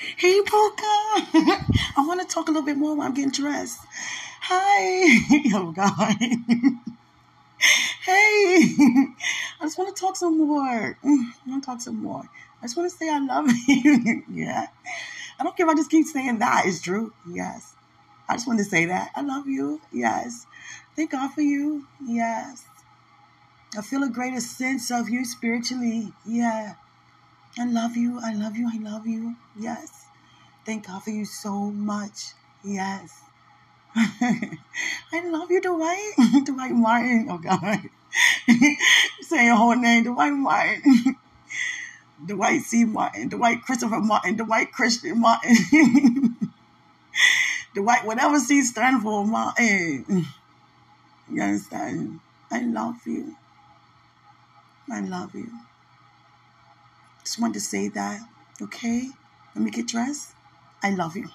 Hey, Polka. I want to talk a little bit more while I'm getting dressed. Hi. Oh, God. hey. I just want to talk some more. Mm, I want to talk some more. I just want to say I love you. yeah. I don't care if I just keep saying that. It's true. Yes. I just want to say that. I love you. Yes. Thank God for you. Yes. I feel a greater sense of you spiritually. Yeah. I love you. I love you. I love you. Yes. Thank God for you so much. Yes. I love you, Dwight. Dwight Martin. Oh, God. Say your whole name, Dwight Martin. Dwight C. Martin. Dwight Christopher Martin. Dwight Christian Martin. Dwight, whatever C stands for, Martin. You understand? I love you. I love you. Just wanted to say that, okay? Let me get dressed. I love you.